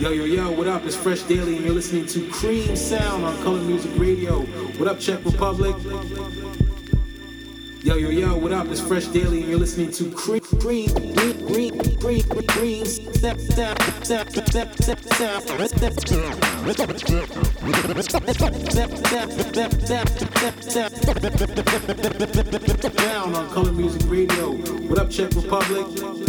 Yo, yo, yo, what up? It's Fresh Daily, and you're listening to Cream Sound on Color Music Radio. What up, Czech Republic? Yo, yo, yo, what up? It's Fresh Daily, and you're listening to Cream, Cream, Cream, Cream, Cream, Cream, Step, Step, Step, Step, Step, Step, Down on Color Music Radio. What up, Czech Republic?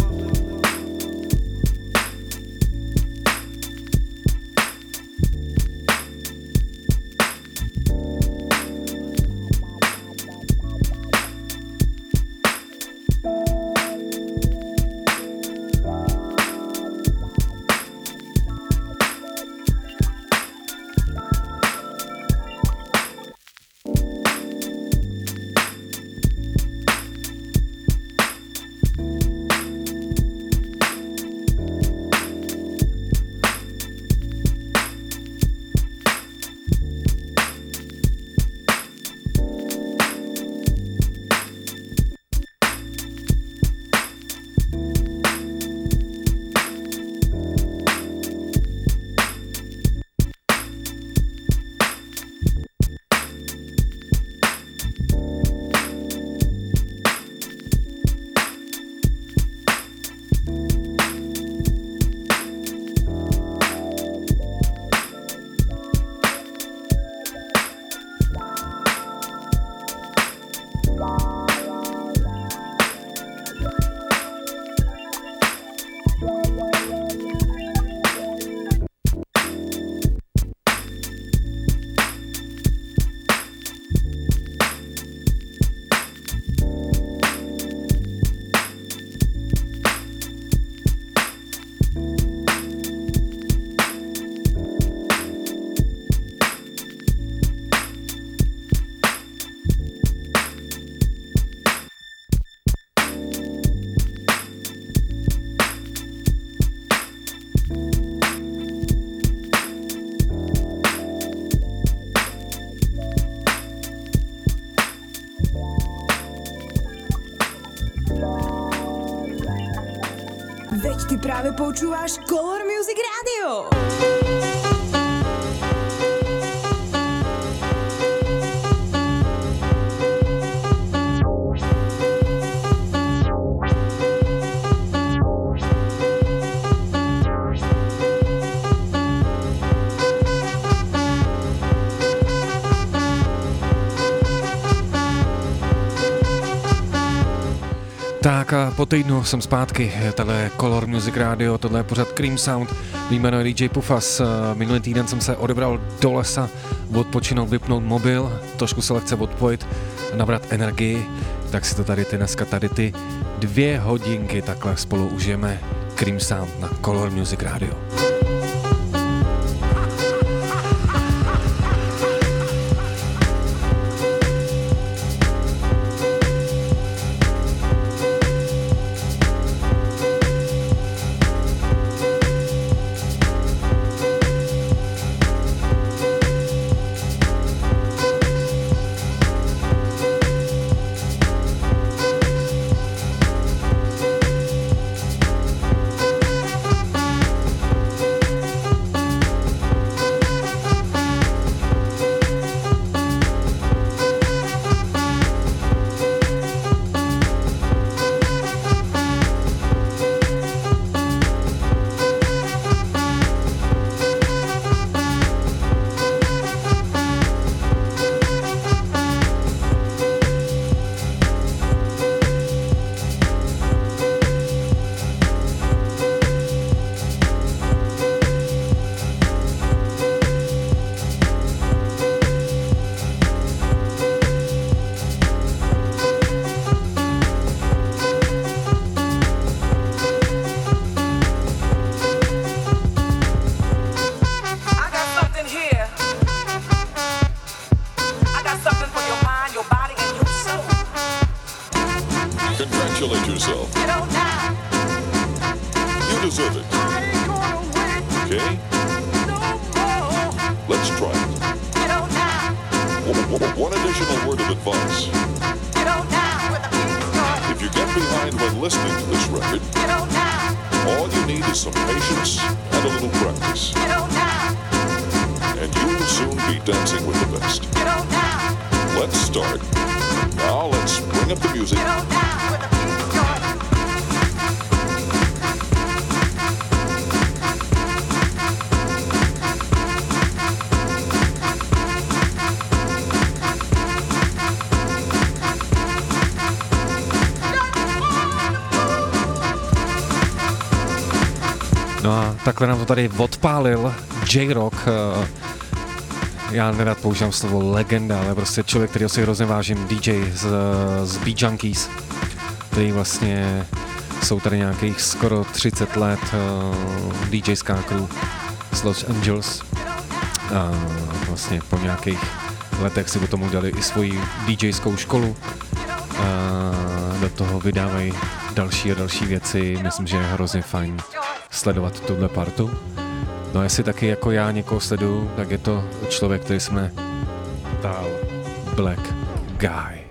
Práve počúvaš Color po týdnu jsem zpátky, tohle je Color Music Radio, tohle je pořád Cream Sound, jméno je DJ Pufas. Minulý týden jsem se odebral do lesa, odpočinout, vypnout mobil, trošku se lehce odpojit, nabrat energii, tak si to tady ty dneska tady ty dvě hodinky takhle spolu užijeme Cream Sound na Color Music Radio. Takhle nám to tady odpálil J-Rock. eh, Já nerad používám slovo legenda, ale prostě člověk, který si hrozně vážím, DJ z, z Bee Junkies, který vlastně jsou tady nějakých skoro 30 let uh, DJ skáků z Los Angeles. A vlastně po nějakých letech si potom udělali i svoji DJskou školu. A do toho vydávají další a další věci. Myslím, že je hrozně fajn sledovat tuhle partu. No a jestli taky jako já někoho sleduju, tak je to člověk, který jsme dál Black Guy.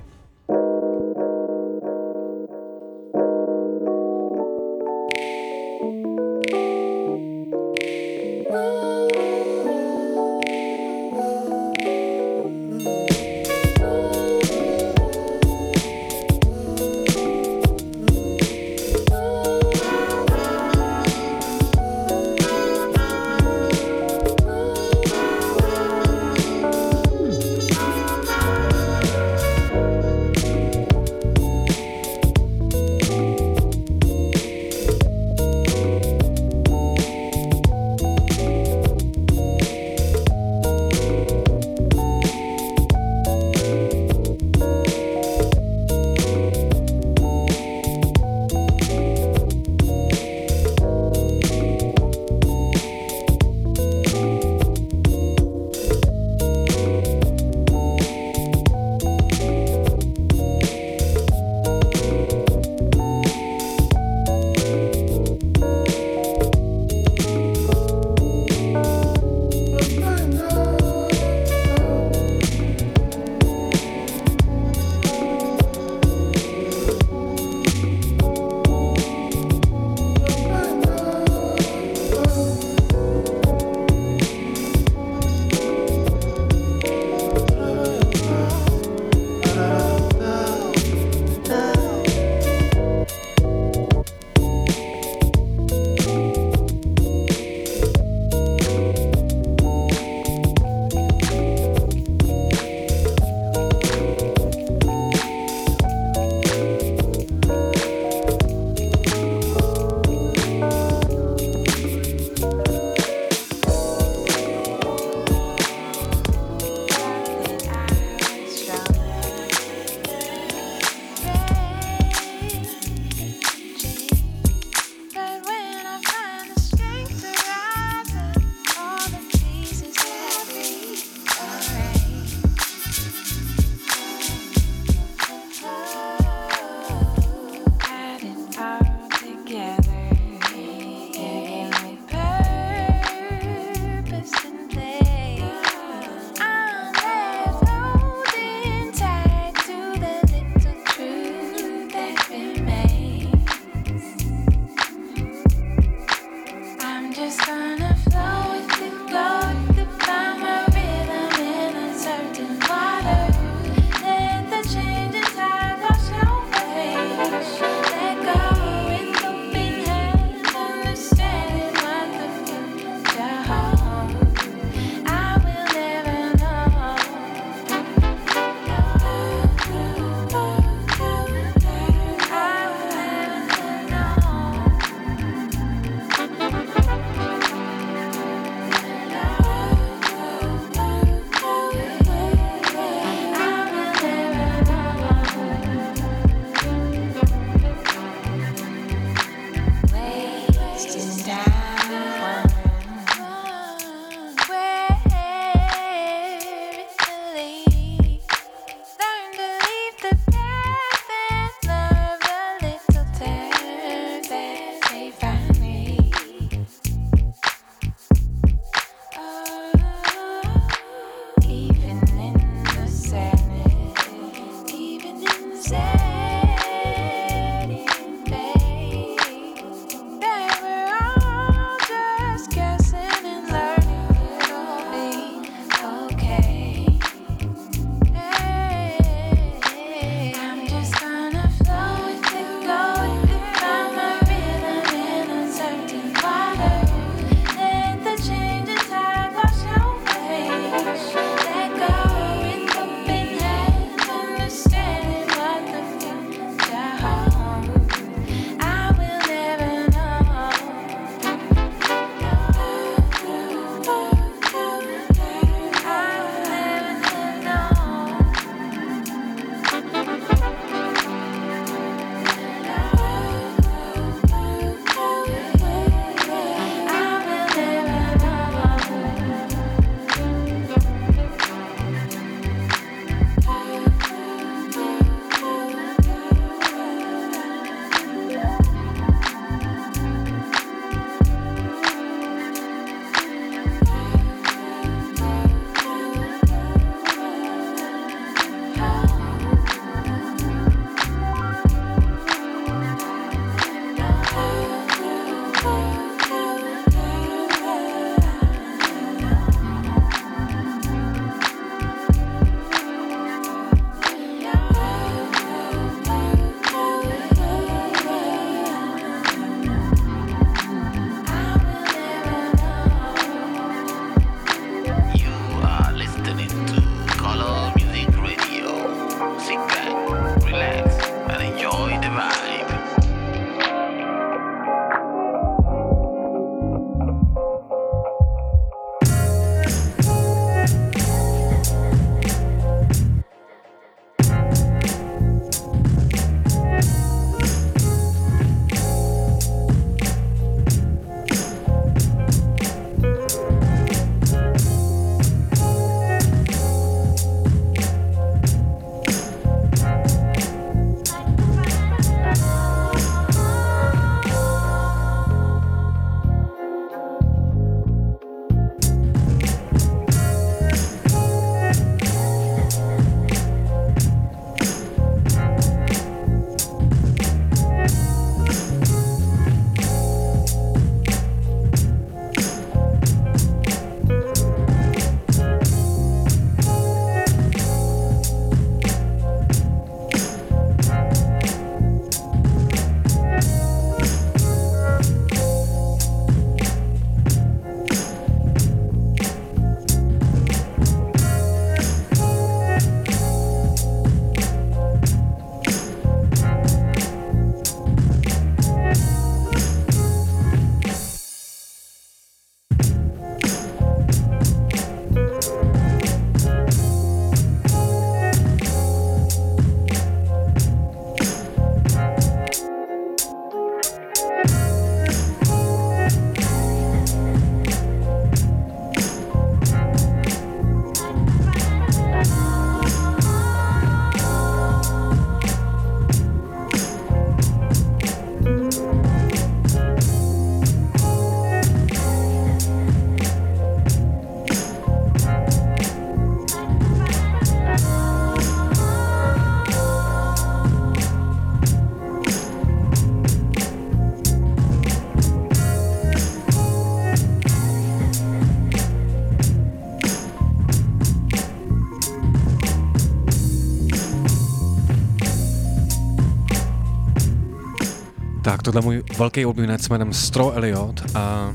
Tohle můj velký oblíbenec jménem Stro Elliot a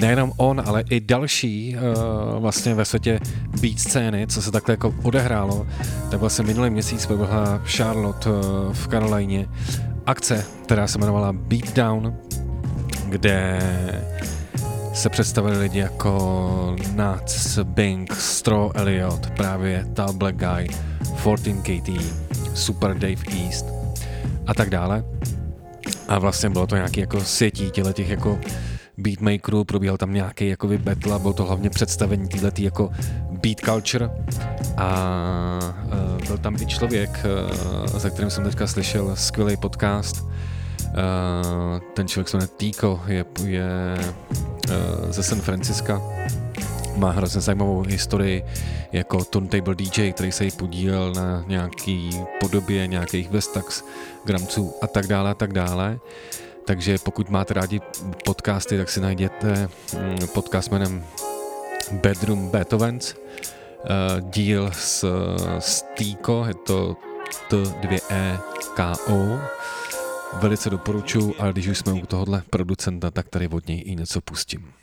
nejenom on, ale i další uh, vlastně ve světě beat scény, co se takhle jako odehrálo. Tak vlastně minulý měsíc proběhla v Charlotte uh, v Karolajně akce, která se jmenovala Beatdown, kde se představili lidi jako Nuts, Bing, Stro Elliot, právě Ta Black Guy, 14KT, Super Dave East a tak dále. A vlastně bylo to nějaký jako sětí těle těch jako beatmakerů, probíhal tam nějaký jako battle a bylo to hlavně představení této jako beat culture a uh, byl tam i člověk, uh, za kterým jsem teďka slyšel skvělý podcast. Uh, ten člověk se jmenuje Tico, je, je uh, ze San Francisca, má hrozně zajímavou historii jako turntable DJ, který se jí podílel na nějaký podobě nějakých Vestax gramců a tak dále a tak dále. Takže pokud máte rádi podcasty, tak si najděte mm, podcast jménem Bedroom Beethovens, uh, díl s, s Týko, je to T2EKO. Velice doporučuji, ale když už jsme u tohohle producenta, tak tady od něj i něco pustím.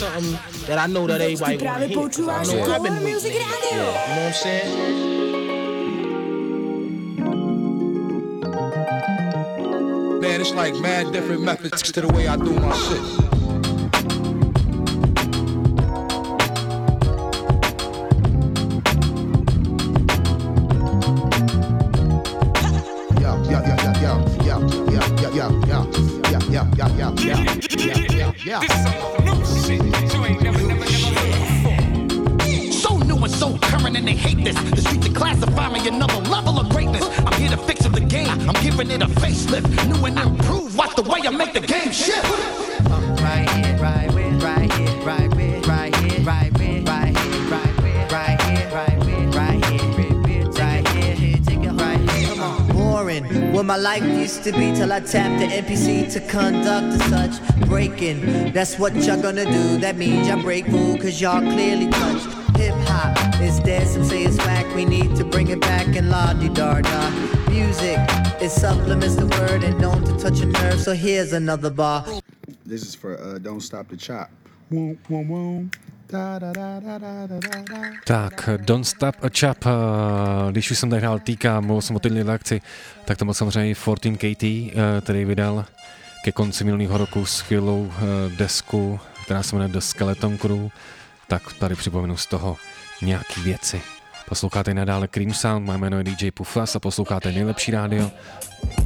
That I know that everybody want to hear. I know I've been waiting. Yeah, you know what I'm saying? Man, it's like mad different methods to the way I do my shit. To be till I tap the MPC to conduct a such breaking. That's what y'all gonna do. That means y'all break rule, cause y'all clearly touch. Hip hop is dead, some say it's whack. We need to bring it back and la di da da. Music, it supplements the word and known to touch a nerve. So here's another bar. This is for uh, Don't Stop the Chop. Tak, Don't Stop a Chap, když už jsem tady hrál týka, mluvil jsem o této reakci, tak to byl samozřejmě 14 KT, který vydal ke konci minulého roku skvělou desku, která se jmenuje The Skeleton Crew, tak tady připomenu z toho nějaký věci. Posloucháte nadále Cream Sound, má jméno je DJ Pufas a posloucháte nejlepší rádio,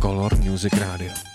Color Music Radio.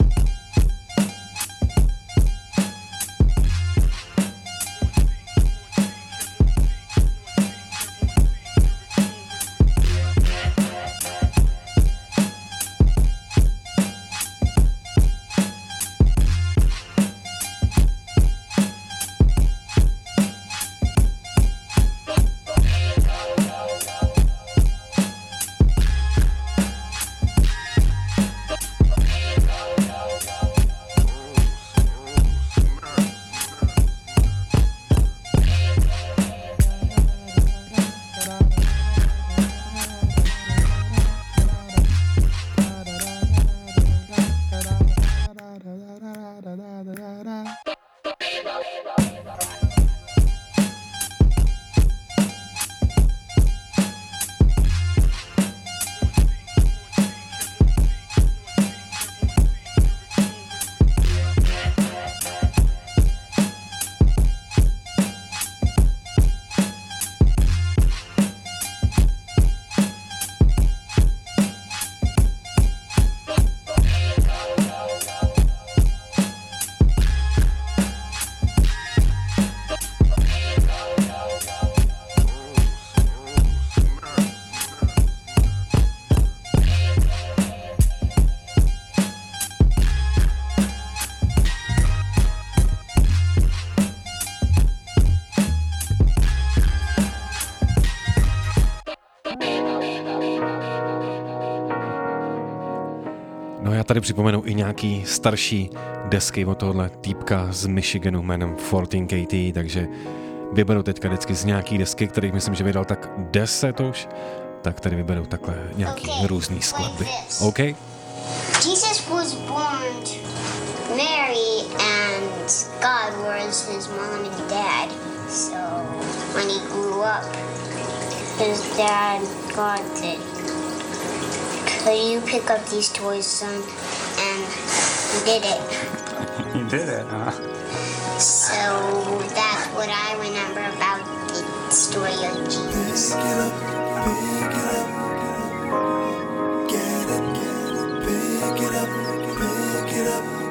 Připomenu i nějaký starší desky od tohohle týpka z Michiganu jménem 14KT, takže vyberu teďka vždycky z nějaký desky, který myslím, že vydal tak 10 už, tak tady vyberu takhle nějaký okay. různý skladby. OK? Jesus was born Mary and God was his mom and dad. So when he grew up, his dad, God said, could you pick up these toys, son? And you did it. you did it, huh? So that's what I remember about the story of Jesus. Pick it up, pick it up, get it, get it, pick it up, pick it up.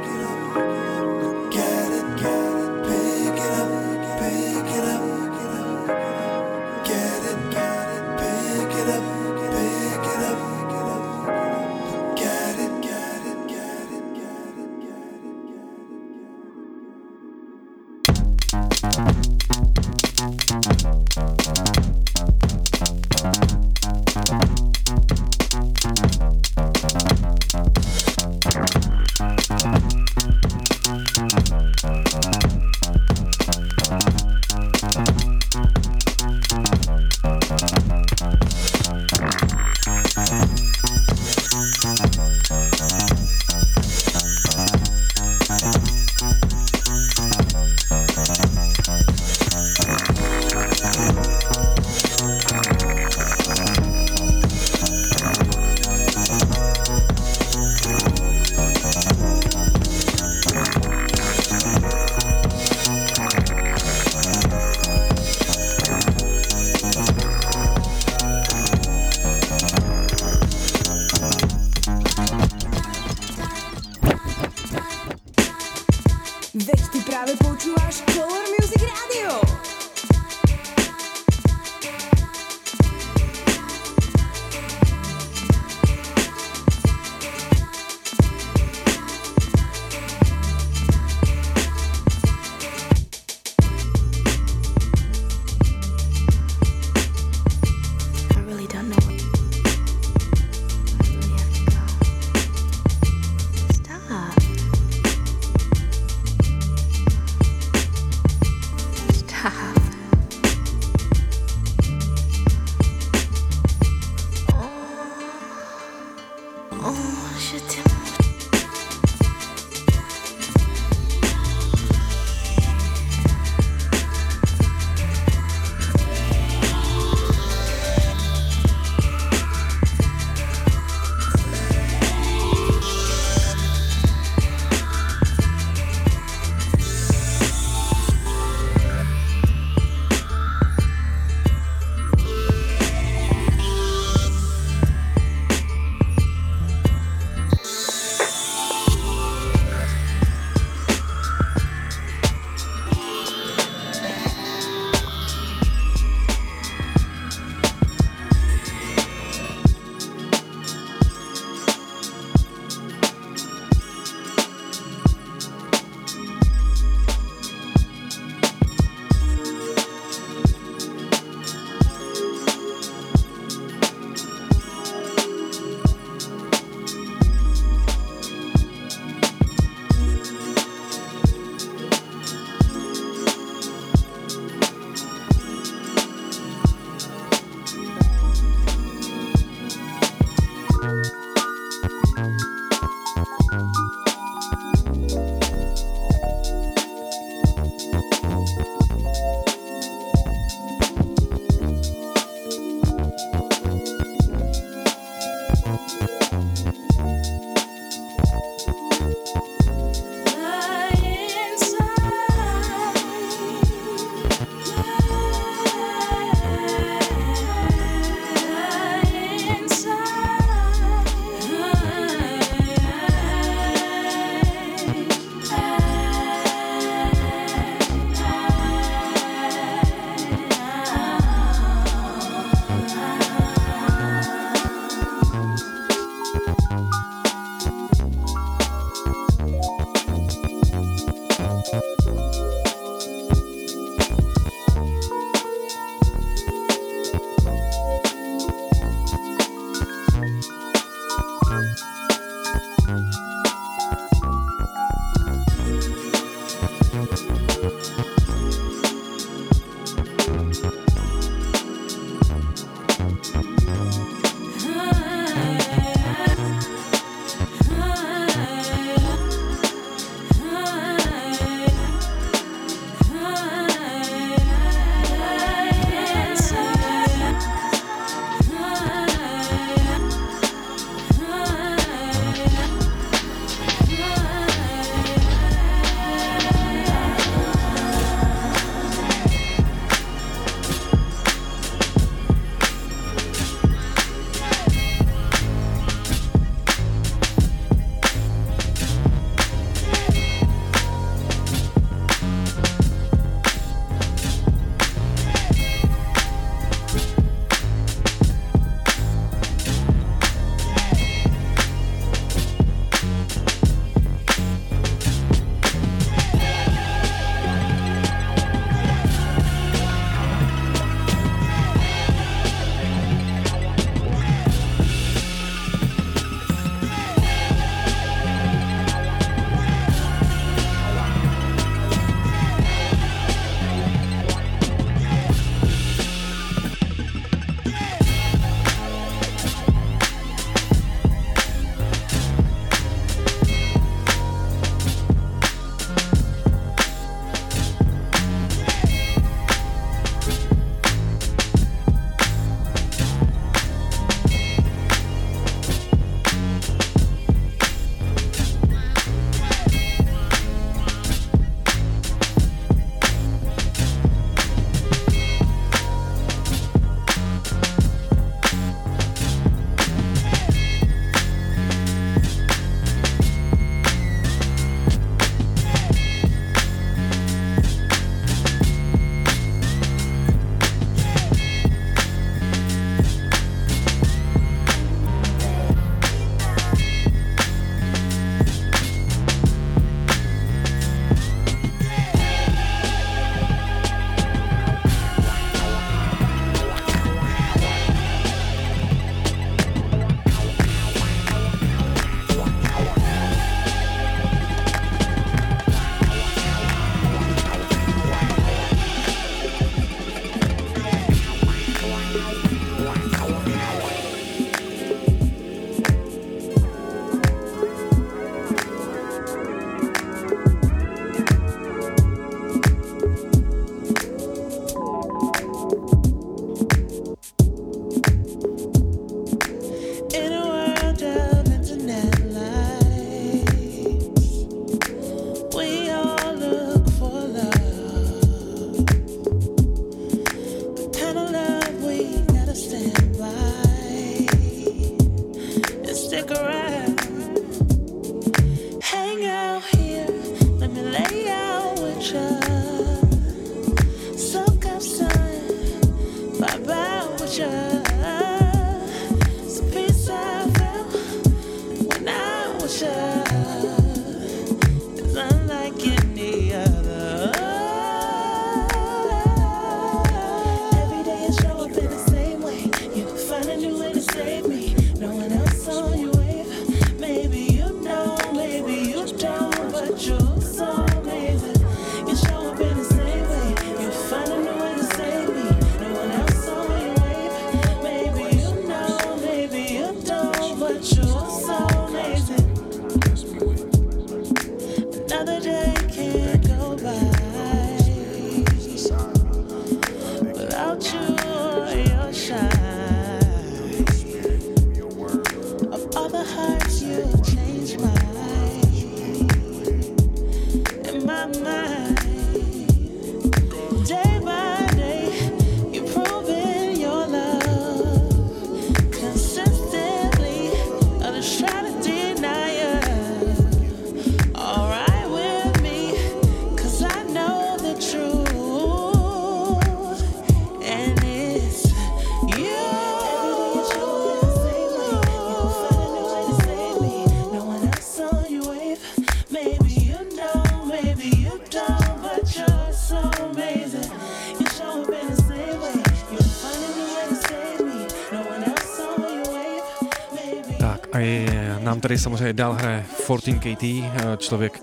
Tady samozřejmě dál hraje 14KT, eh, člověk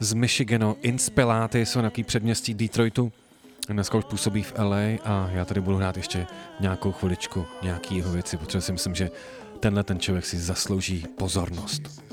z Michiganu, Inspeláty, jsou nějaký předměstí Detroitu. Dneska už působí v LA a já tady budu hrát ještě nějakou chviličku nějaký jeho věci, protože si myslím, že tenhle ten člověk si zaslouží pozornost.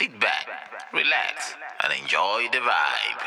Sit back, relax, and enjoy the vibe.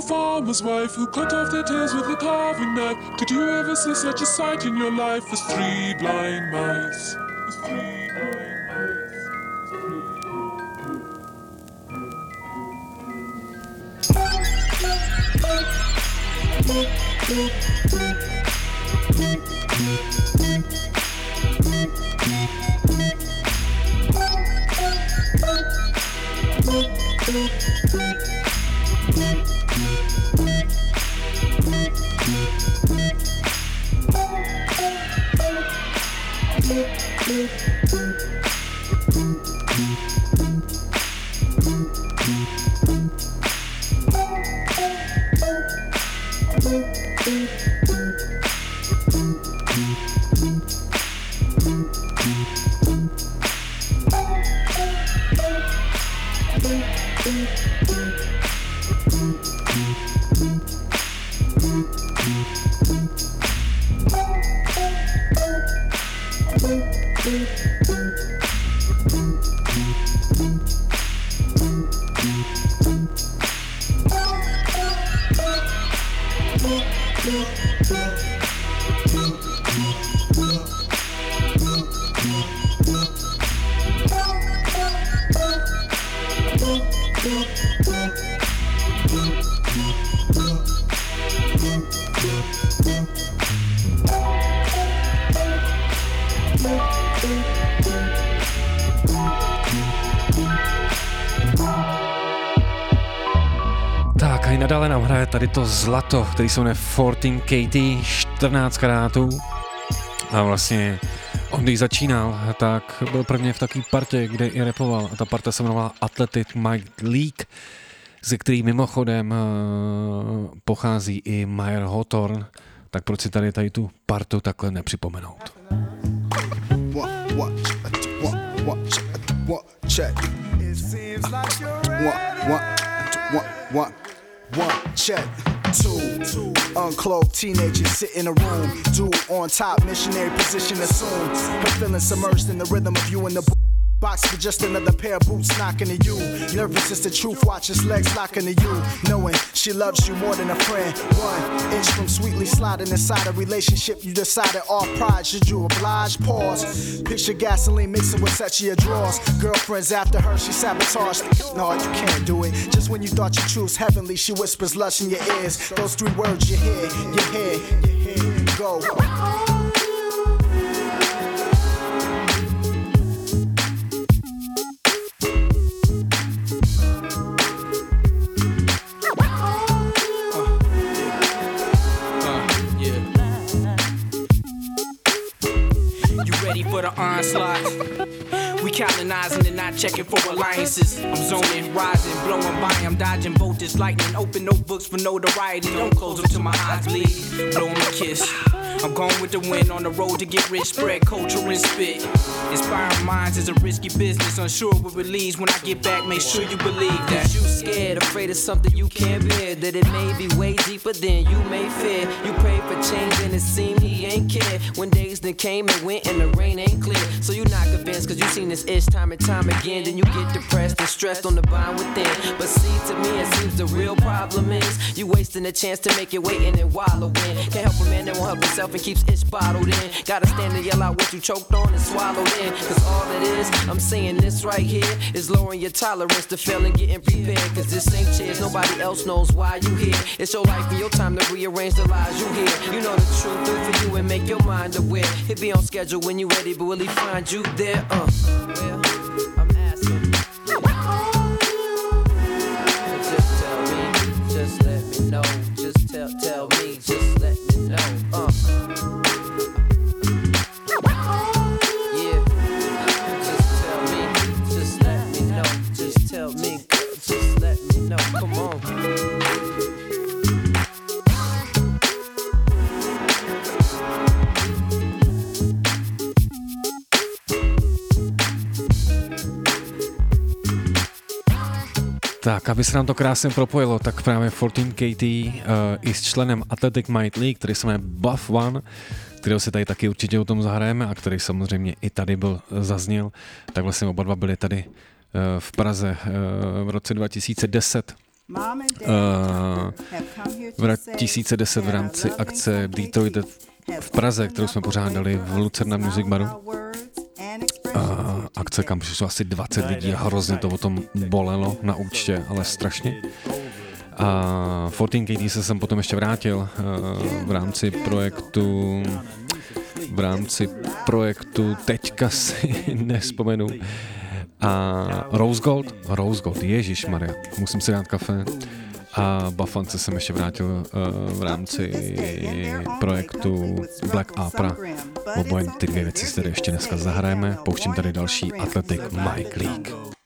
A farmer's wife who cut off their tails with a carving knife. Did you ever see such a sight in your life as three blind mice? Tady to zlato, který se jmenuje 14 KT, 14 karátů. A vlastně on když začínal, tak byl prvně v takové partě, kde i repoval. A ta parta se jmenovala Athletic Mike League, ze který mimochodem uh, pochází i Meyer Hawthorne. Tak proč si tady, tady tu partu takhle nepřipomenout? What, what, what, what, what, check. It seems like you're what, what, what, what. One, check. Two, two. Uncloaked teenagers sit in a room. Dude on top, missionary position assumed. Her feelings submerged in the rhythm of you and the. Box for just another pair of boots knocking to you. Nervous as the truth, watch his legs locking to you. Knowing she loves you more than a friend. One inch from sweetly sliding inside a relationship you decided off pride. Should you oblige? Pause. Picture gasoline mixing with such your drawers. Girlfriends after her, she sabotaged. No, you can't do it. Just when you thought you choose heavenly, she whispers lush in your ears. Those three words you hear, you hear, you hear. Go. For the onslaught. We colonizing and not checking for alliances. I'm zoning, rising, blowing by. I'm dodging voltage, lightning. Open notebooks for notoriety. Don't close them till my eyes bleed. Blow a kiss. I'm going with the wind on the road to get rich, spread culture and spit. Inspiring minds is a risky business, unsure what leads. When I get back, make sure you believe that. You scared, afraid of something you can't bear. That it may be way deeper than you may fear. You pray for change and it seemed he ain't care. When days then came and went and the rain ain't clear. So you're not convinced cause you seen this ish time and time again. Then you get depressed and stressed on the bind within. But see, to me, it seems the real problem is you wasting a chance to make it waiting and wallowing. Can't help a man that won't help himself and keeps itch bottled in. Gotta stand and yell out what you choked on and swallowed in. Cause all it is, I'm saying this right here, is lowering your tolerance to and getting prepared. Cause this ain't chance, nobody else knows why you here. It's your life and your time to rearrange the lies you hear. You know the truth, do for you and make your mind aware. Hit be on schedule when you ready, but will he find you there? Uh, well, I'm asking. Just tell me, just let me know. Just tell, tell me, Tak, aby se nám to krásně propojilo, tak právě 14KT uh, i s členem Athletic Might League, který se jmenuje Buff One, kterého si tady taky určitě o tom zahrajeme a který samozřejmě i tady byl zazněl, tak vlastně oba dva byli tady v Praze v roce 2010 Uh, v 2010 v rámci akce Detroit v Praze, kterou jsme pořádali v Lucerna Music Baru. Uh, akce, kam přišlo asi 20 lidí a hrozně to o tom bolelo na účtě, ale strašně. A 14 KD se jsem potom ještě vrátil uh, v rámci projektu v rámci projektu teďka si nespomenu a Rose Gold, Rose Gold, Ježíš Maria, musím si dát kafe. A Bafance jsem ještě vrátil uh, v rámci projektu Black Opera. Oboje ty dvě věci tady ještě dneska zahrajeme. Pouštím tady další Athletic Mike League.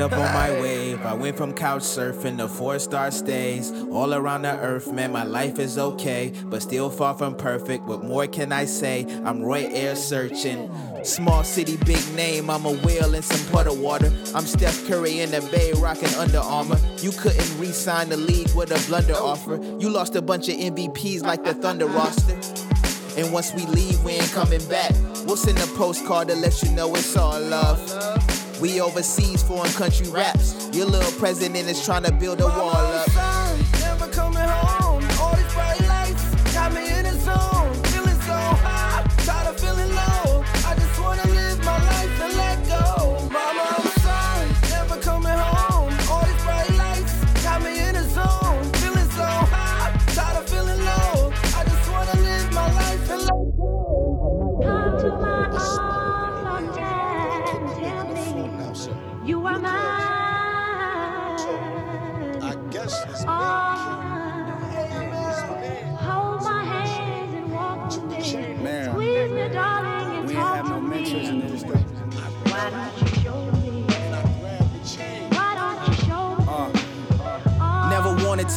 Up on my wave. I went from couch surfing to four star stays. All around the earth, man, my life is okay, but still far from perfect. What more can I say? I'm Roy Air searching. Small city, big name, I'm a whale in some puddle water. I'm Steph Curry in the Bay, rocking Under Armour. You couldn't re sign the league with a blunder offer. You lost a bunch of MVPs like the Thunder roster. And once we leave, we ain't coming back. We'll send a postcard to let you know it's all love. We overseas foreign country raps. Your little president is trying to build a wall up.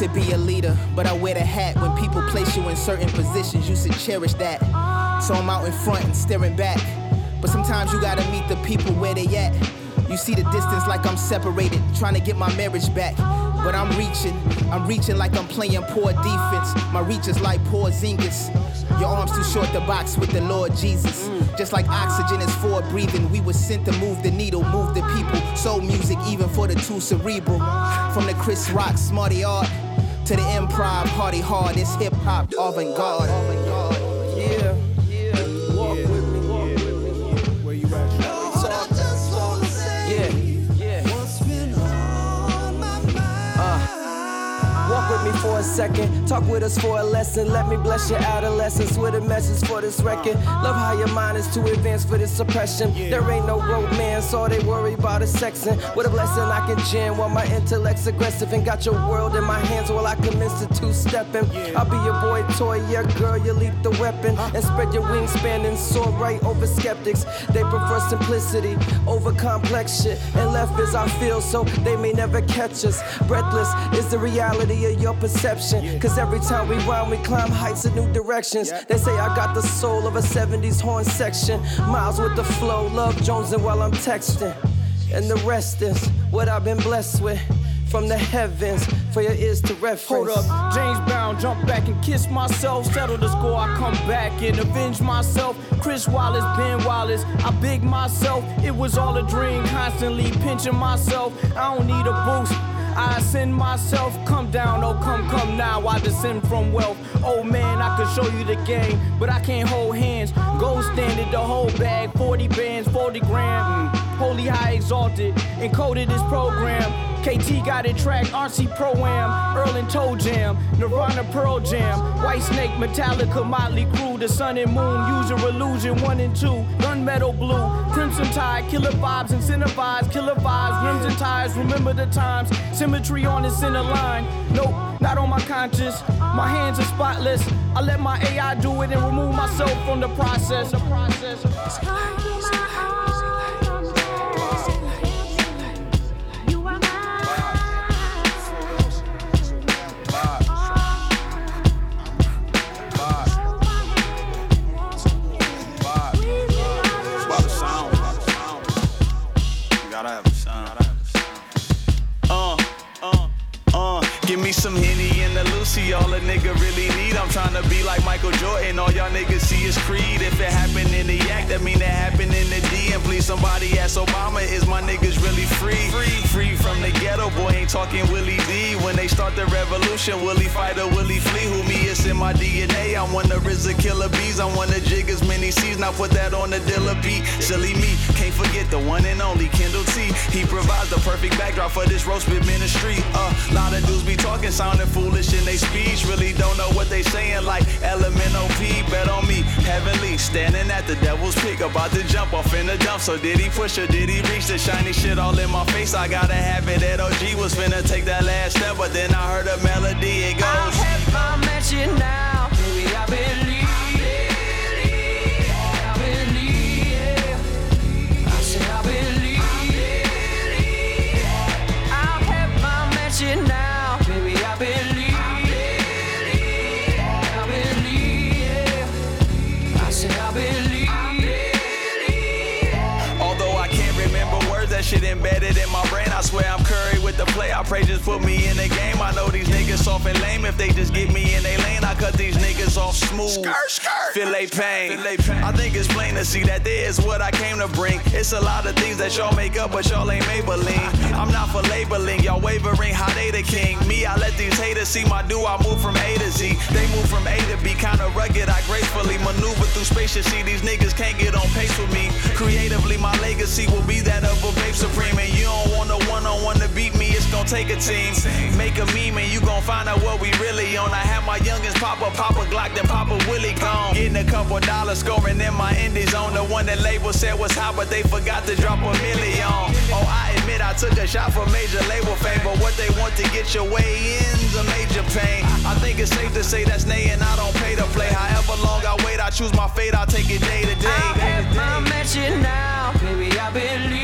To be a leader, but I wear the hat when people place you in certain positions. You should cherish that. So I'm out in front and staring back. But sometimes you gotta meet the people where they at. You see the distance like I'm separated, trying to get my marriage back. But I'm reaching, I'm reaching like I'm playing poor defense. My reach is like Porzingis. Your arms too short to box with the Lord Jesus. Just like oxygen is for breathing, we were sent to move the needle, move the people. Soul music, even for the too cerebral. From the Chris Rock, Smarty Art to the improv, party hard, it's hip hop, avant garde. Second. Talk with us for a lesson. Let me bless your adolescence with a message for this record. Love how your mind is too advanced for this suppression. There ain't no romance, all they worry about is sexing. With a blessing I can jam while my intellect's aggressive and got your world in my hands while I commence to two stepping. I'll be your boy toy, your girl, your lethal weapon. And spread your wingspan and soar right over skeptics. They prefer simplicity over complex shit. And left as I feel, so they may never catch us. Breathless is the reality of your perception. Cause every time we run, we climb heights in new directions. They say I got the soul of a 70s horn section. Miles with the flow, love Jonesing while I'm texting. And the rest is what I've been blessed with from the heavens for your ears to reference. Hold up, James Brown, jump back and kiss myself. Settle the score, I come back and avenge myself. Chris Wallace, Ben Wallace, I big myself. It was all a dream, constantly pinching myself. I don't need a boost. I ascend myself, come down, oh come, come now. I descend from wealth. Oh man, I could show you the game, but I can't hold hands. Gold standard, the whole bag, 40 bands, 40 gram. Mm. Holy high exalted, encoded this program. KT got it track, RC Pro Am, Earl and Toe Jam, Nirvana Pearl Jam, White Snake, Metallica, Motley Crue, The Sun and Moon, User Illusion 1 and 2, Gunmetal Blue, Crimson Tide, Killer Vibes, Incentivized, Killer Vibes, Rims and Ties, Remember the Times, Symmetry on the center line. Nope, not on my conscience. My hands are spotless. I let my AI do it and remove myself from the process. The process. Some Henny and Lucy, all a nigga really need. I'm trying to be like Michael Jordan, all y'all niggas see is Creed. If it happened in the act, that mean it happened in the D. And please somebody ask Obama, is my niggas really free? Free, free from the ghetto, boy, ain't talking Willie D. When they start the revolution, will he fight or will he flee? Who me is in my DNA. I'm one of RZA killer bees, I'm one of Jigga's many C's. Now put that on the Dilla beat. Silly me, can't forget the one and only Kendall T. He provides the perfect backdrop for this roast bit ministry. A uh, lot of dudes be talking sounding foolish in they speech. Really don't know what they saying, like LMNOP. Bet on me, heavenly, standing at the devil's peak, about to jump off in the dump. So did he push or did he reach the shiny shit all in my face? I gotta have it. That OG was finna take that last step, but then I heard a melody. It goes. I have my mention now, shit embedded in my brain. I swear I'm Curry with the play. I pray just put me in the game. I know these niggas soft and lame. If they just get me in they lane, I cut these niggas off smooth. Skirt, skirt. Fillet pain. I think it's plain to see that this is what I came to bring. It's a lot of things that y'all make up, but y'all ain't Maybelline. I'm not for labeling. Y'all wavering, how they the king. Me, I let these haters see my do. I move from A to Z. They move from A to B, kinda rugged. I gracefully maneuver through spacious. See, these niggas can't get on pace with me. Creatively, my legacy will be that of a babe supreme. And you don't want no one on one to beat me, it's gonna take a team. Make a meme and you gon' find out what we really on. I have my youngins pop a pop a Glock, then pop a Willie gone. Getting a couple dollars scoring in my indies on. The one that label said was hot, but they forgot to drop a million. Oh, I admit I took a shot for major label fame, but what they want to get your way in's a major pain. I think it's safe to say that's nay and I don't pay to play. However long I wait, I choose my fate, I take it day to day. I have my mention now, baby, I believe.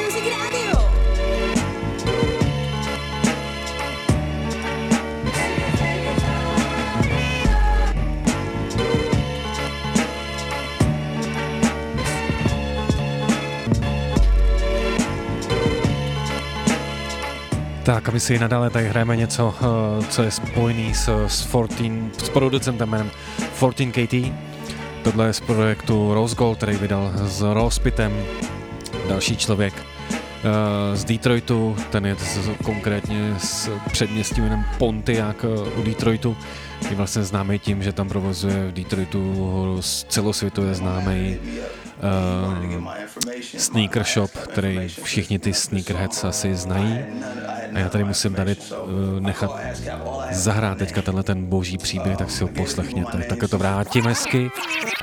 Tak a my si nadále tady hrajeme něco, eh, co je spojený s, s, 14, s producentem jménem 14KT. Tohle je z projektu Rose Gold, který vydal s Rospitem, další člověk eh, z Detroitu, ten je z, konkrétně z předměstí jménem Pontiac eh, u Detroitu. Je vlastně známý tím, že tam provozuje v Detroitu celosvětově známý uh, sneaker shop, který všichni ty sneakerheads asi znají. A já tady musím tady uh, nechat zahrát teďka tenhle ten boží příběh, tak si ho poslechněte. Tak to vrátím hezky,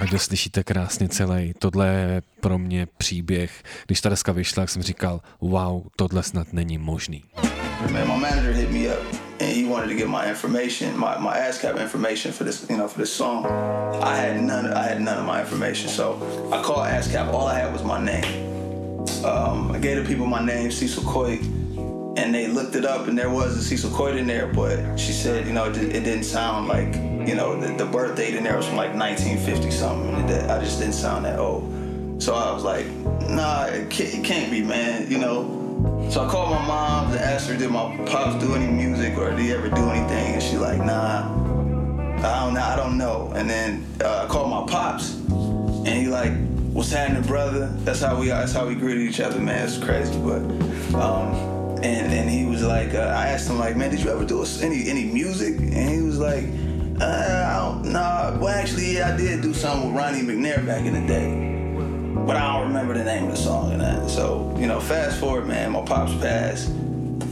ať to slyšíte krásně celý. Tohle je pro mě příběh. Když ta deska vyšla, tak jsem říkal, wow, tohle snad není možný. Man, my manager hit me up and he wanted to get my information, my, my ASCAP information for this, you know, for this song. I had none, I had none of my information, so I called ASCAP. All I had was my name. Um, I gave the people my name, Cecil Coit, and they looked it up, and there was a Cecil Coit in there, but she said, you know, it, it didn't sound like, you know, the, the, birth date in there was from like 1950 something. I just didn't sound that old. So I was like, nah, it can't, it can't be, man. You know, So I called my mom and asked her, did my pops do any music or did he ever do anything? And she's like, nah, I don't know, I don't know. And then uh, I called my pops, and he like, what's happening, brother? That's how we that's how we greeted each other, man. It's crazy, but um, and and he was like, uh, I asked him like, man, did you ever do any any music? And he was like, uh, I don't, nah. Well, actually, yeah, I did do something with Ronnie McNair back in the day, but I don't remember the name of the song and that. So you know, fast forward, man, my pops passed,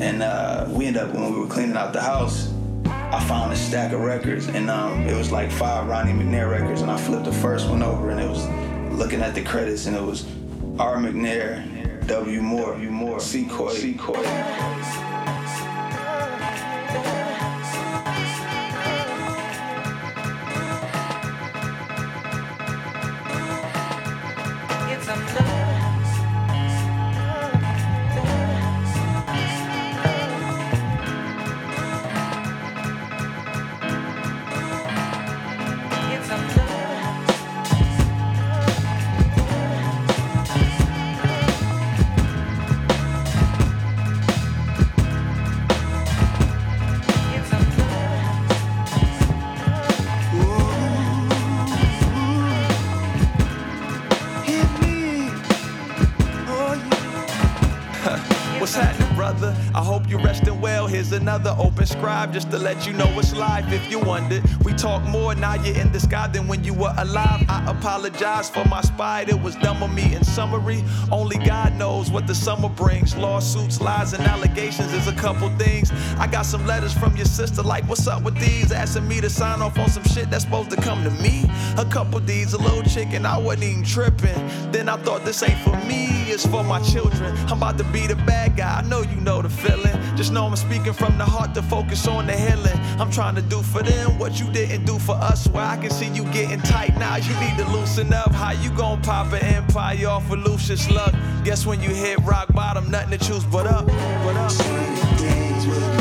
and uh, we ended up when we were cleaning out the house. I found a stack of records, and um, it was like five Ronnie McNair records, and I flipped the first one over, and it was looking at the credits, and it was R. McNair, W. Moore, W. Moore, Secoy, Secoy. Another open scribe just to let you know it's life if you wondered. We talk more now you're in the sky than when you were alive. I apologize for my spite, it was dumb of me in summary. Only God knows what the summer brings. Lawsuits, lies, and allegations is a couple things. I got some letters from your sister, like, what's up with these? Asking me to sign off on some shit that's supposed to come to me. A couple D's, a little chicken, I wasn't even tripping. Then I thought this ain't for me, it's for my children. I'm about to be the bad guy, I know you know the feeling. Just know I'm speaking from the heart to focus on the healing. I'm trying to do for them what you didn't do for us. Where I can see you getting tight now, you need to loosen up. How you gon' pop an empire off of Lucius luck? Guess when you hit rock bottom, nothing to choose but up. But up.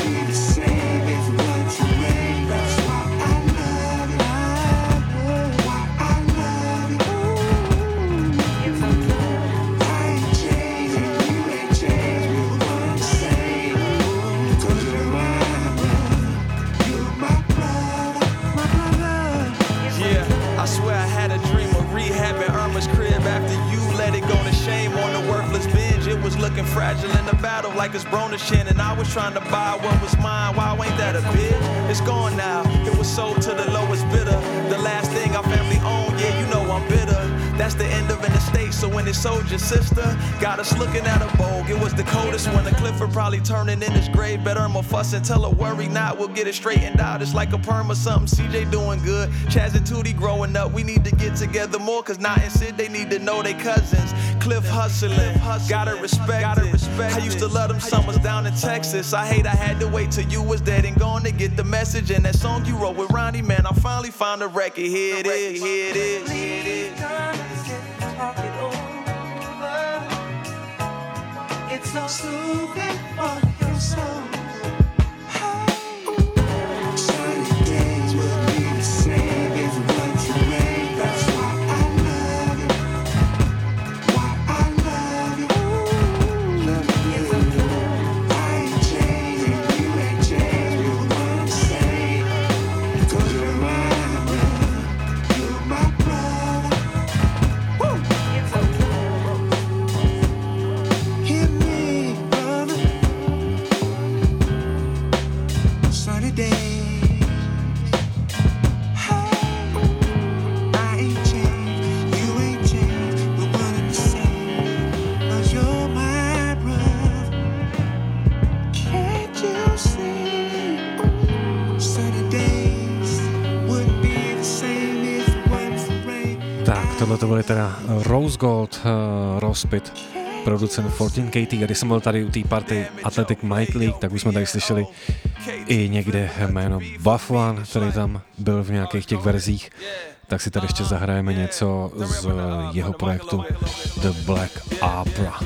Looking fragile in the battle like it's Broner's chin. And I was trying to buy what was mine. Why ain't that a bit? It's gone now. It was sold to the lowest bidder. The last thing our family owned, yeah, you know I'm bitter. That's the end of an estate. So when it sold your sister, got us looking at a bogue. It was the coldest one. The Clifford probably turning in his grave. Better I'ma fuss and tell her worry not. We'll get it straightened out. It's like a perm or something. CJ doing good. Chaz and Tootie growing up. We need to get together more. Cause Not and Sid, they need to know they cousins. Cliff hustling. Gotta respect. Gotta respect. I used to love them summers down in Texas. I hate I had to wait till you was dead and gone to get the message. And that song you wrote with Ronnie, man, I finally found a record. Here it is. Here it is. Here it is. It's so soothing for your soul. Tohle to byly teda Rose Gold, uh, Rospit, producent 14KT. A když jsem byl tady u té party Athletic Mike League, tak už jsme tady slyšeli i někde jméno Buff One, který tam byl v nějakých těch verzích. Tak si tady ještě zahrajeme něco z jeho projektu The Black Opera.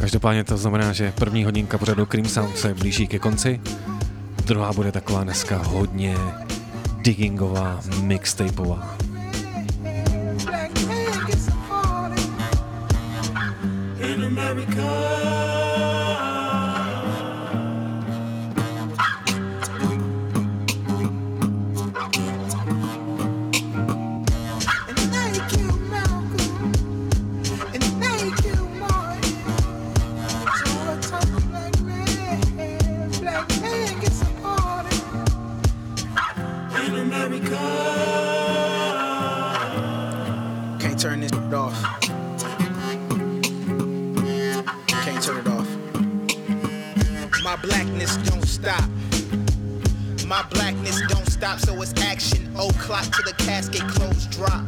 Každopádně to znamená, že první hodinka pořadu Cream Sound se blíží ke konci. Druhá bude taková dneska hodně diggingová, mixtapeová. In America. So it's action. O clock to the casket close drop.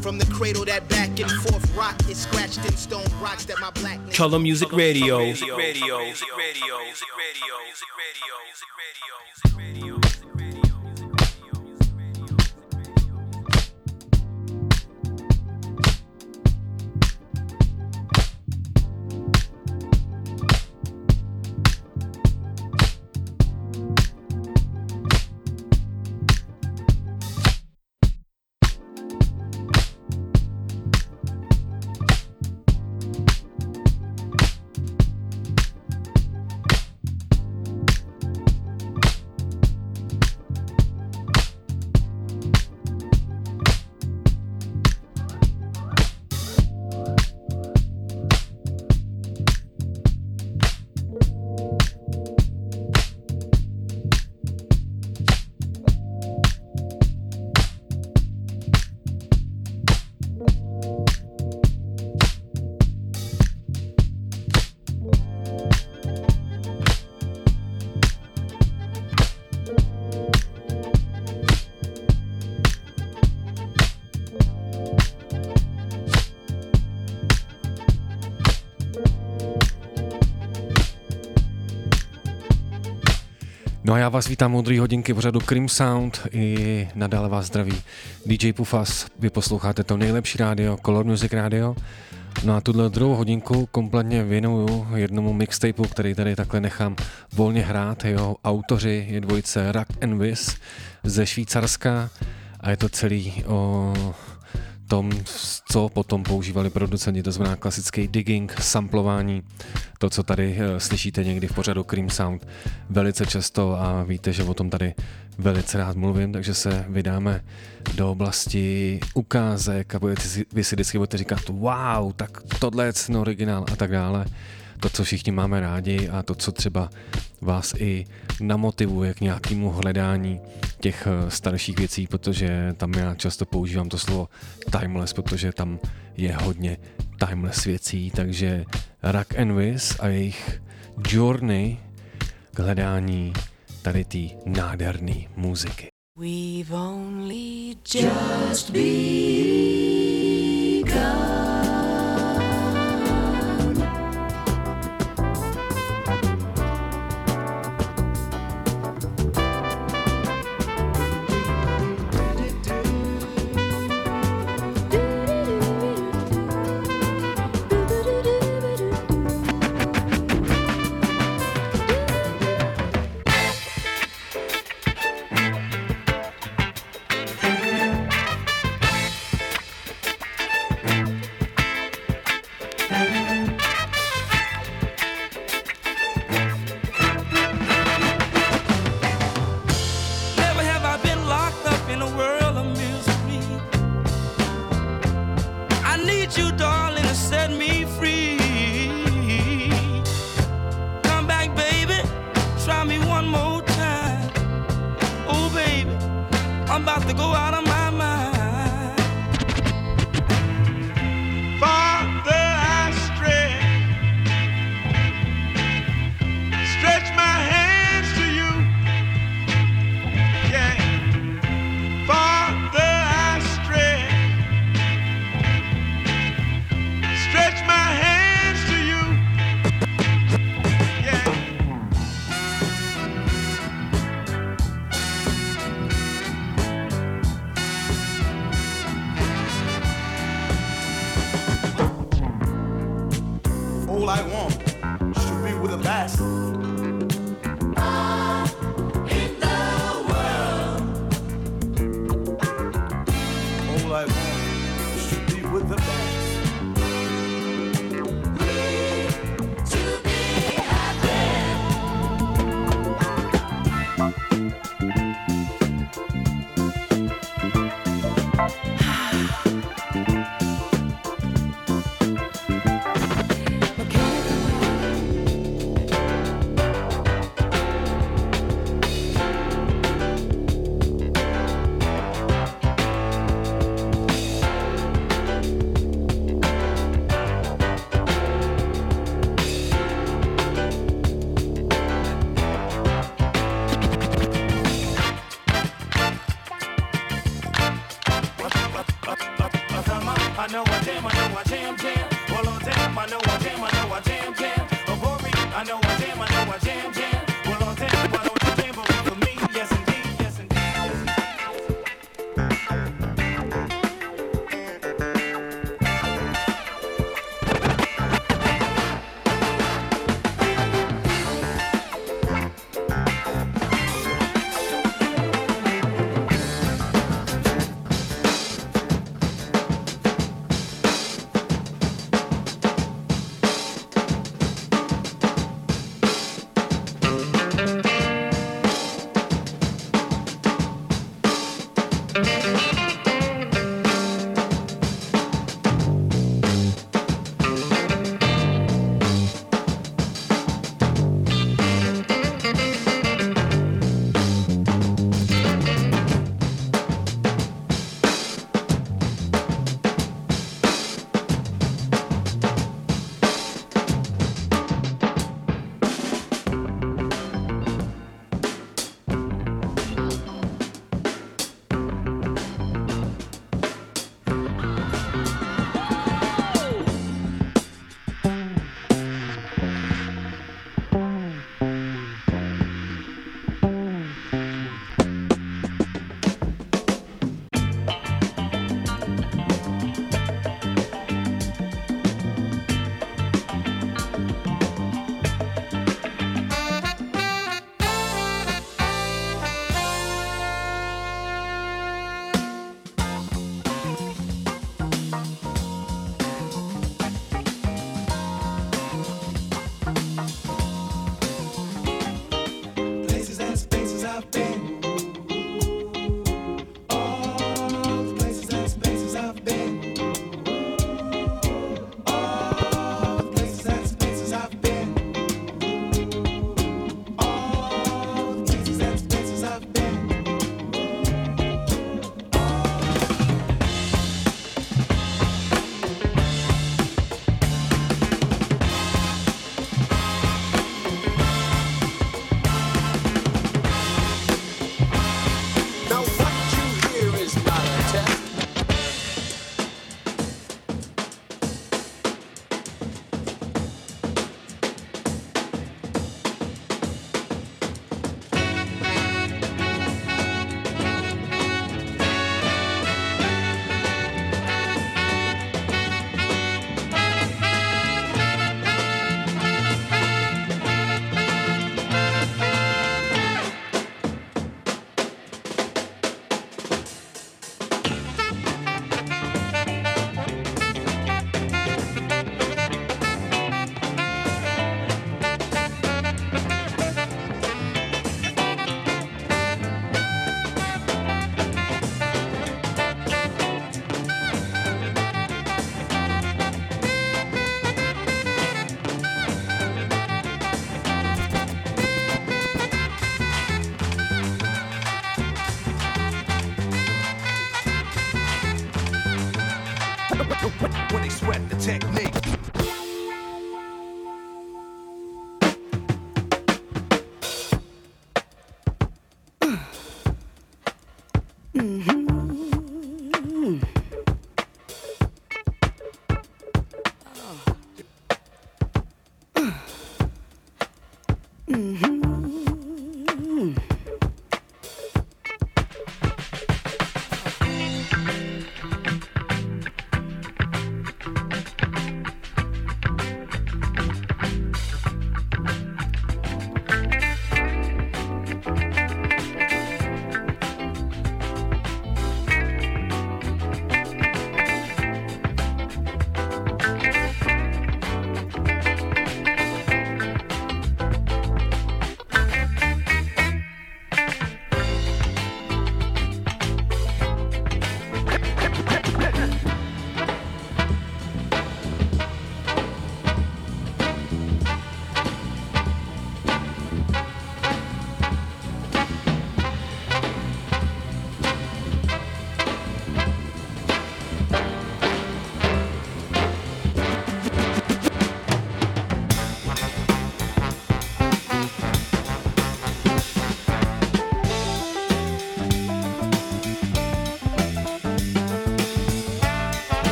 From the cradle that back and forth rock is scratched in stone rocks that my blackness. Color Music Radio. Music Radio. Music Radio. Music Radio. Music Radio. Music Radio. No a já vás vítám u druhé hodinky pořadu Cream Sound i nadále vás zdraví DJ Pufas. Vy posloucháte to nejlepší rádio, Color Music Radio. No a tuhle druhou hodinku kompletně věnuju jednomu mixtapeu, který tady takhle nechám volně hrát. Jeho autoři je dvojice Rack and ze Švýcarska a je to celý o tom, co potom používali producenti, to znamená klasický digging, samplování, to, co tady uh, slyšíte někdy v pořadu Cream Sound velice často a víte, že o tom tady velice rád mluvím, takže se vydáme do oblasti ukázek a budete vy si vždycky budete říkat wow, tak tohle je originál a tak dále to, co všichni máme rádi a to, co třeba vás i namotivuje k nějakému hledání těch eh, starších věcí, protože tam já často používám to slovo timeless, protože tam je hodně timeless věcí, takže Rack and Wiz a jejich journey k hledání tady té nádherné muziky. We've only just begun.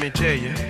Me tell you.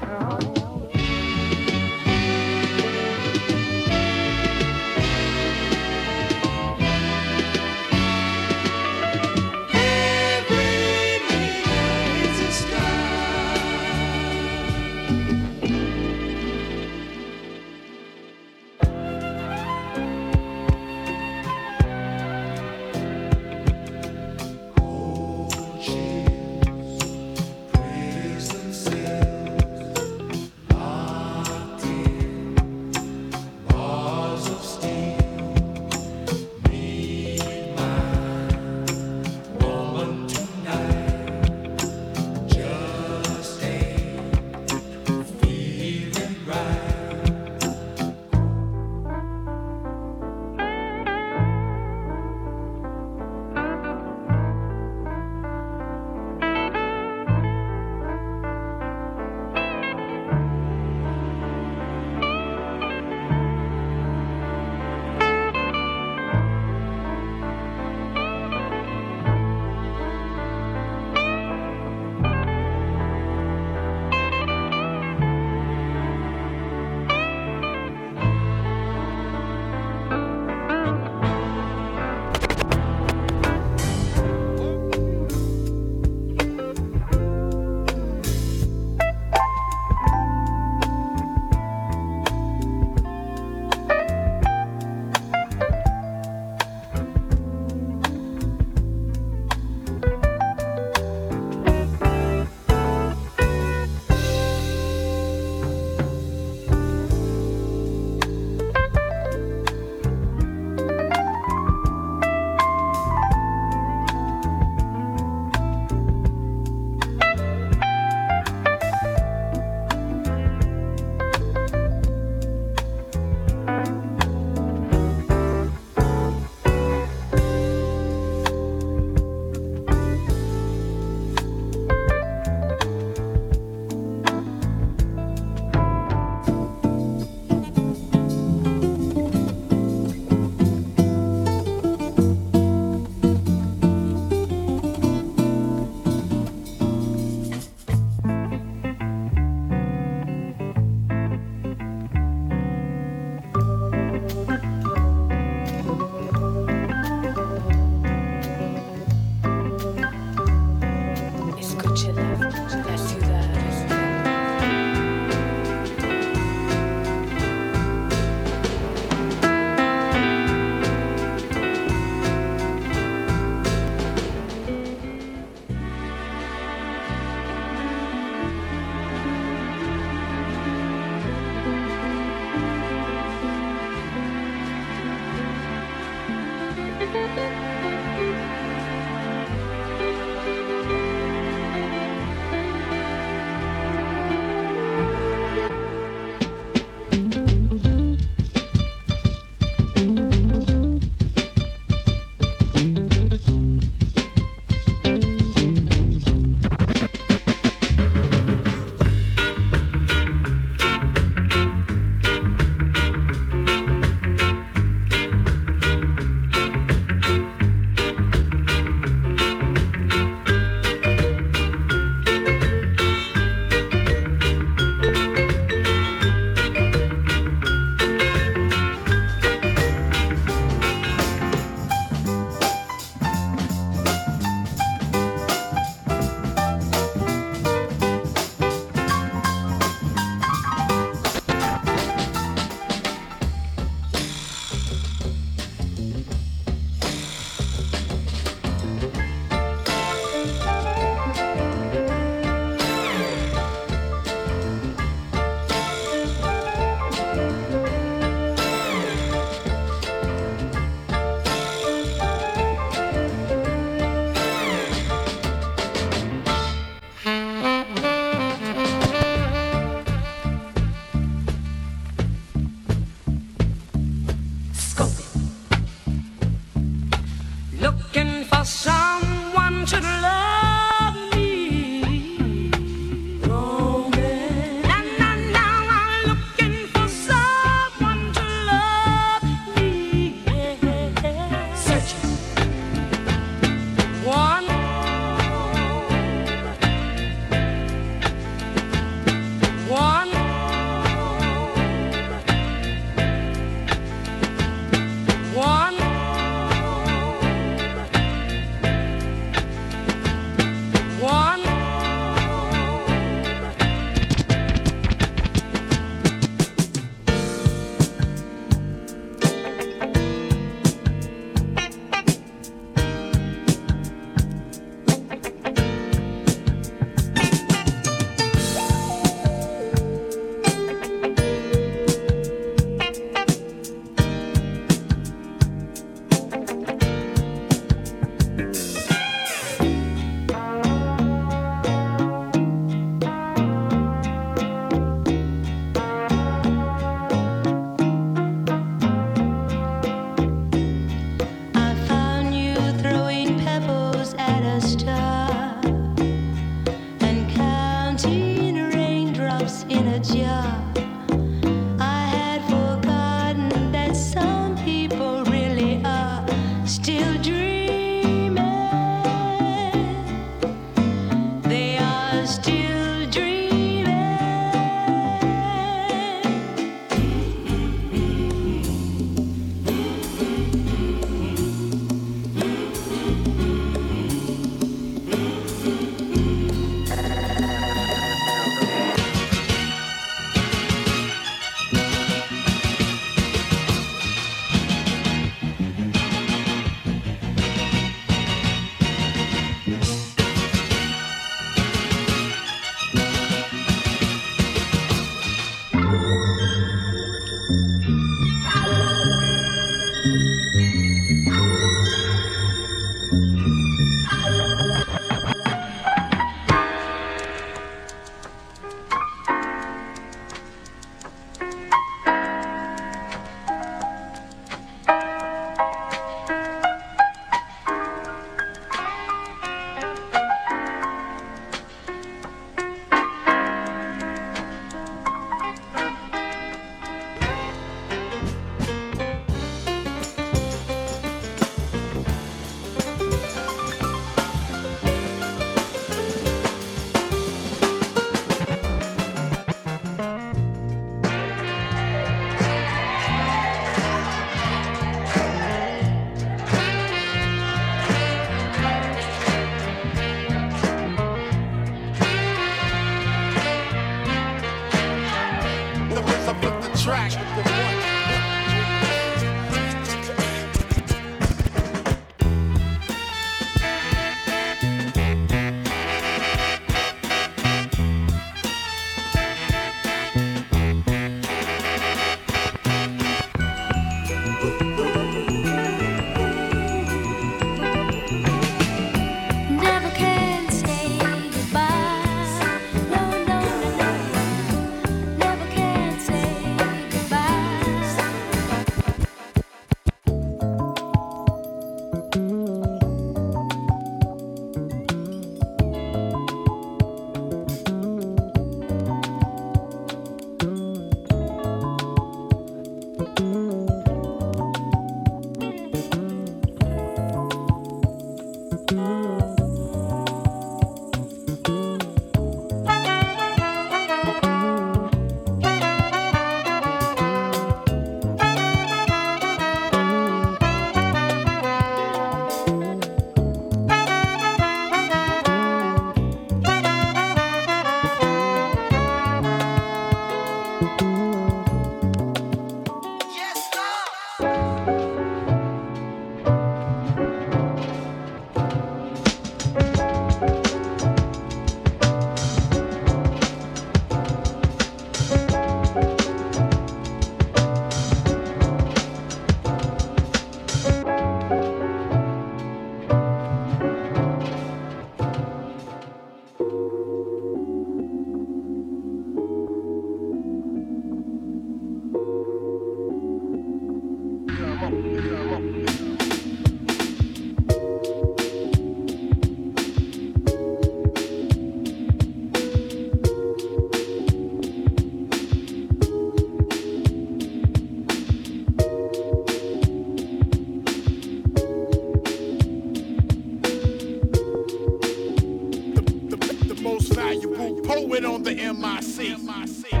Mentality is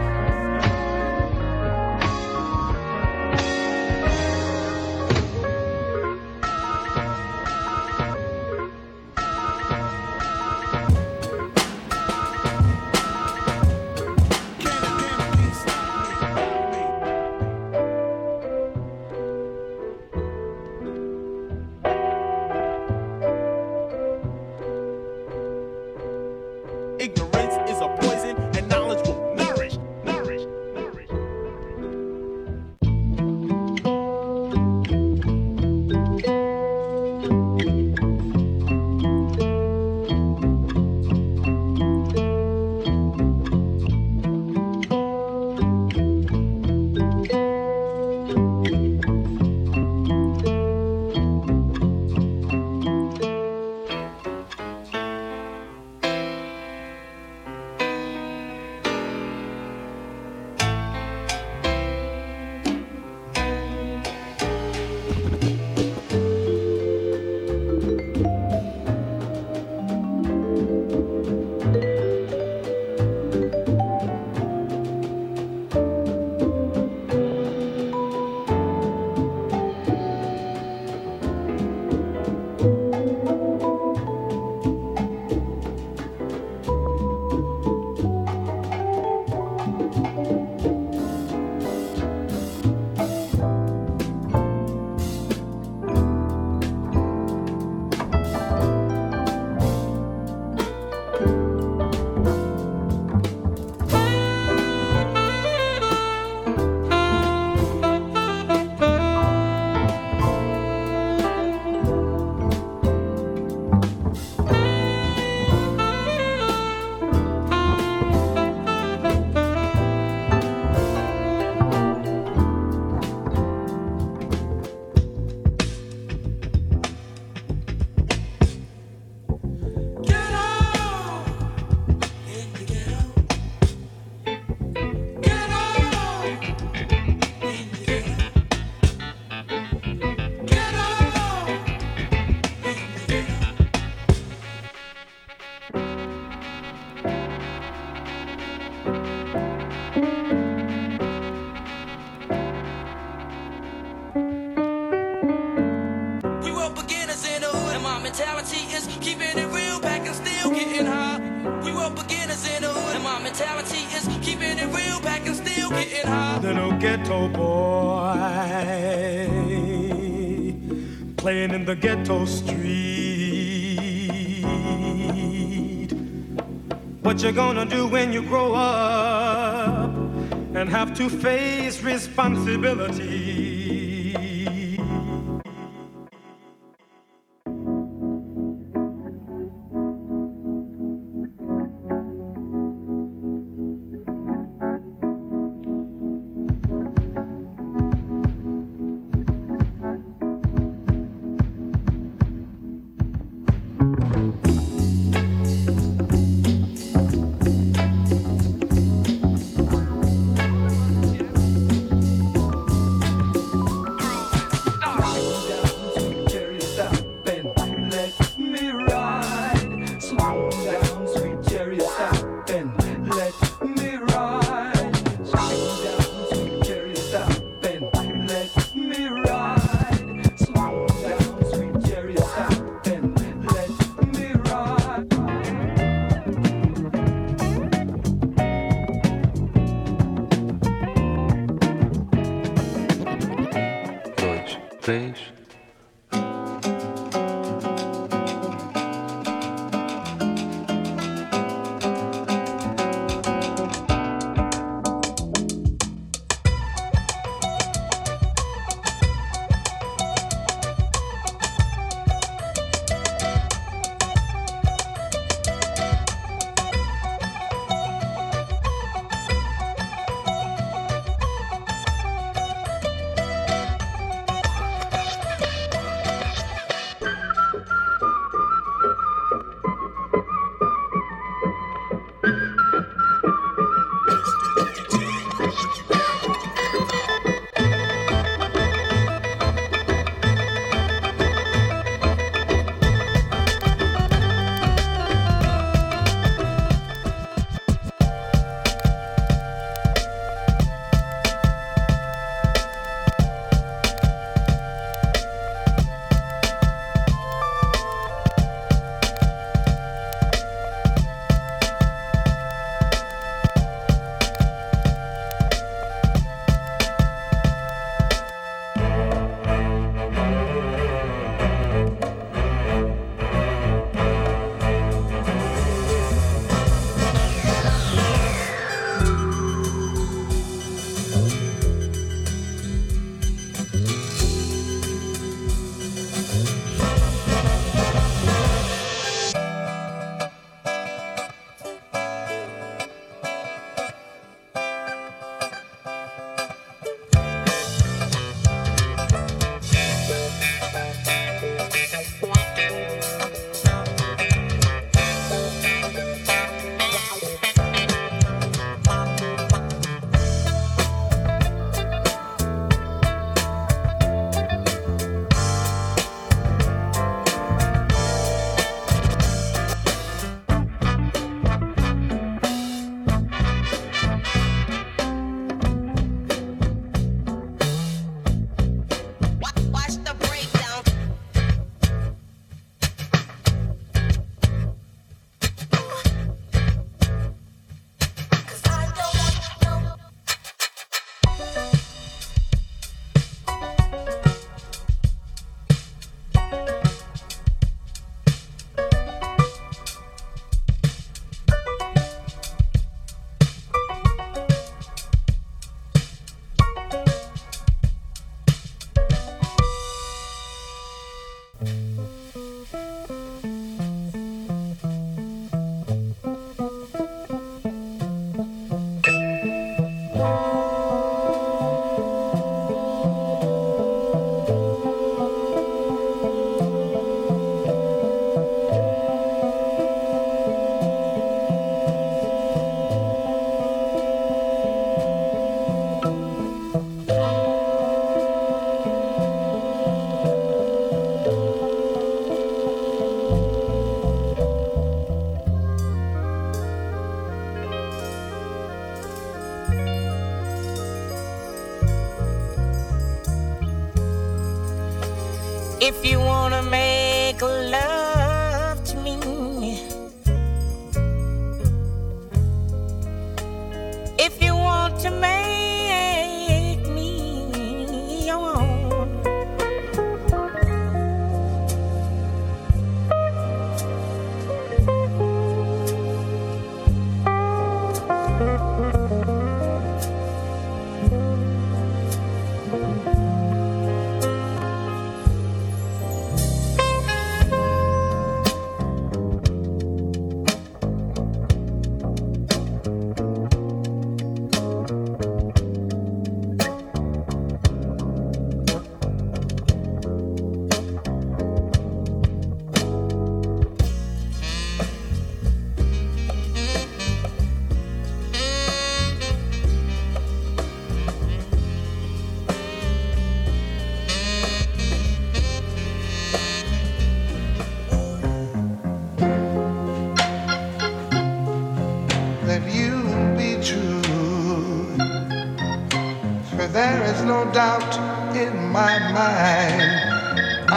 the ghetto street. What you're gonna do when you grow up and have to face responsibility? If you wanna make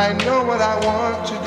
I know what I want to do.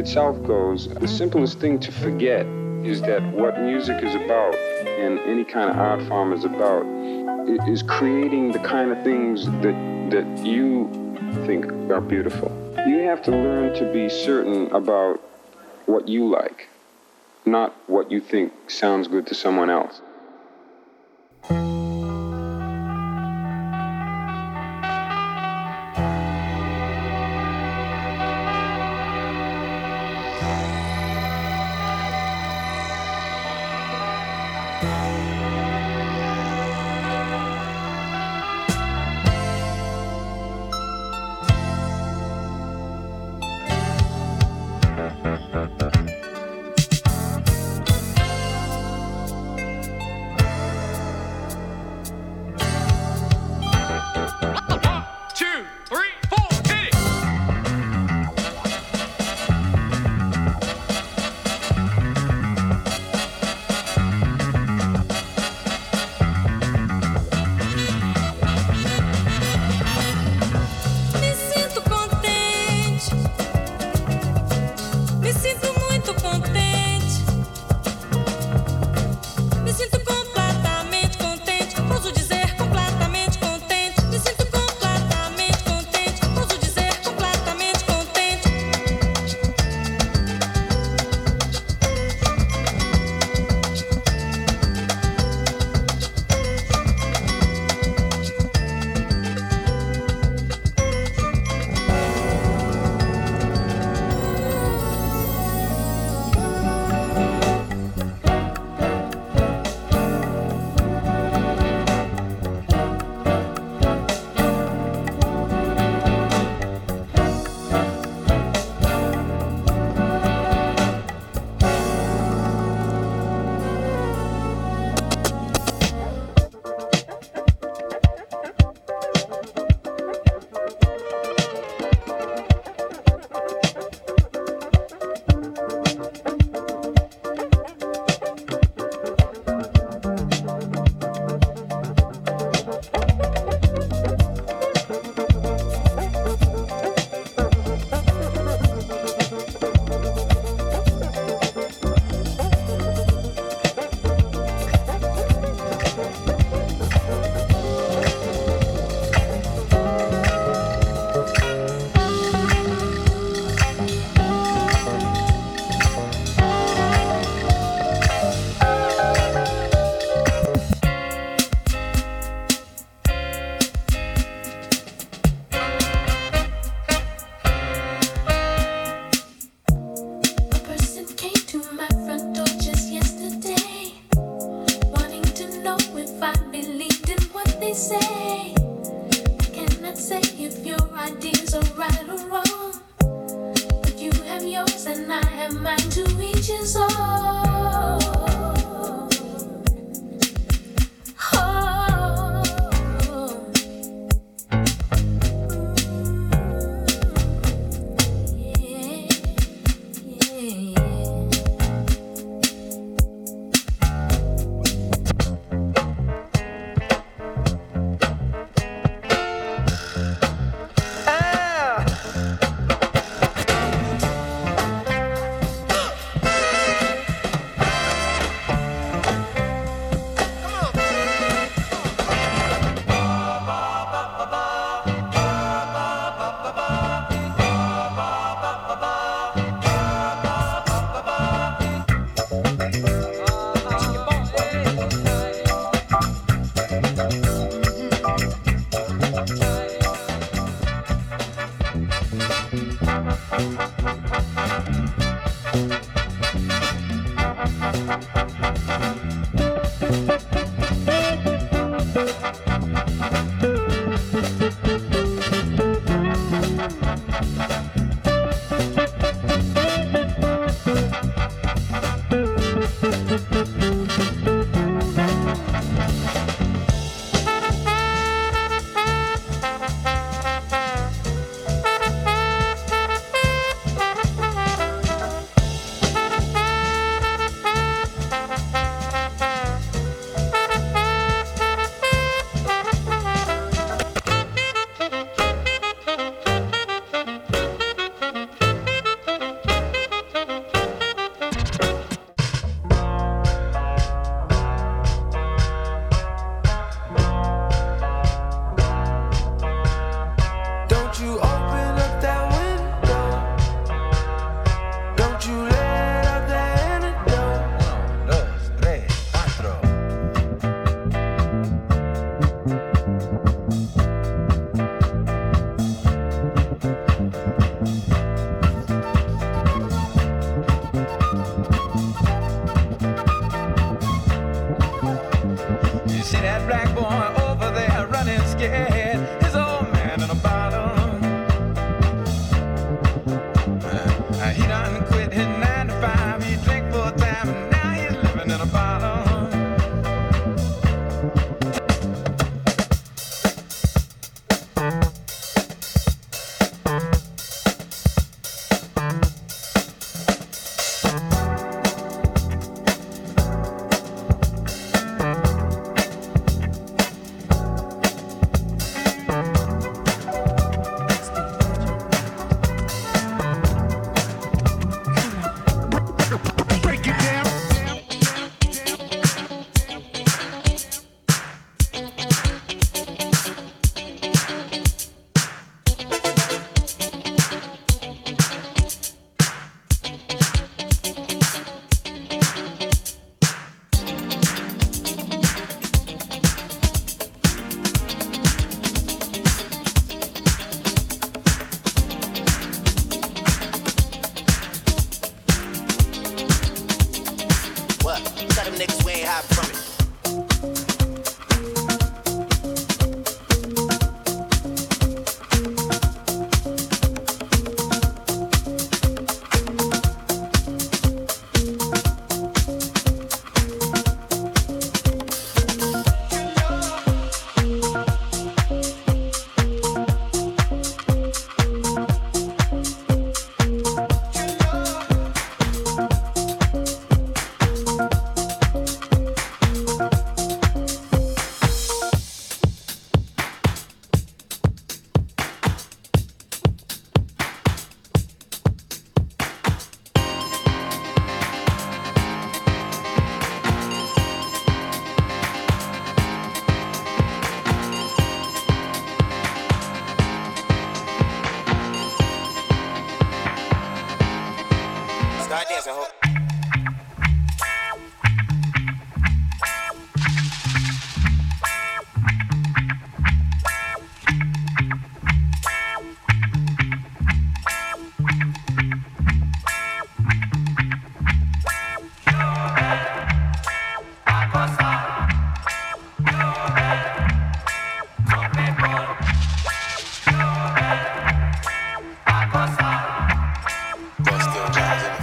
Itself goes, the mm-hmm. simplest thing to forget is that what music is about and any kind of art form is about is creating the kind of things that that you think are beautiful. You have to learn to be certain about what you like, not what you think sounds good to someone else.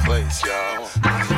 Don't stop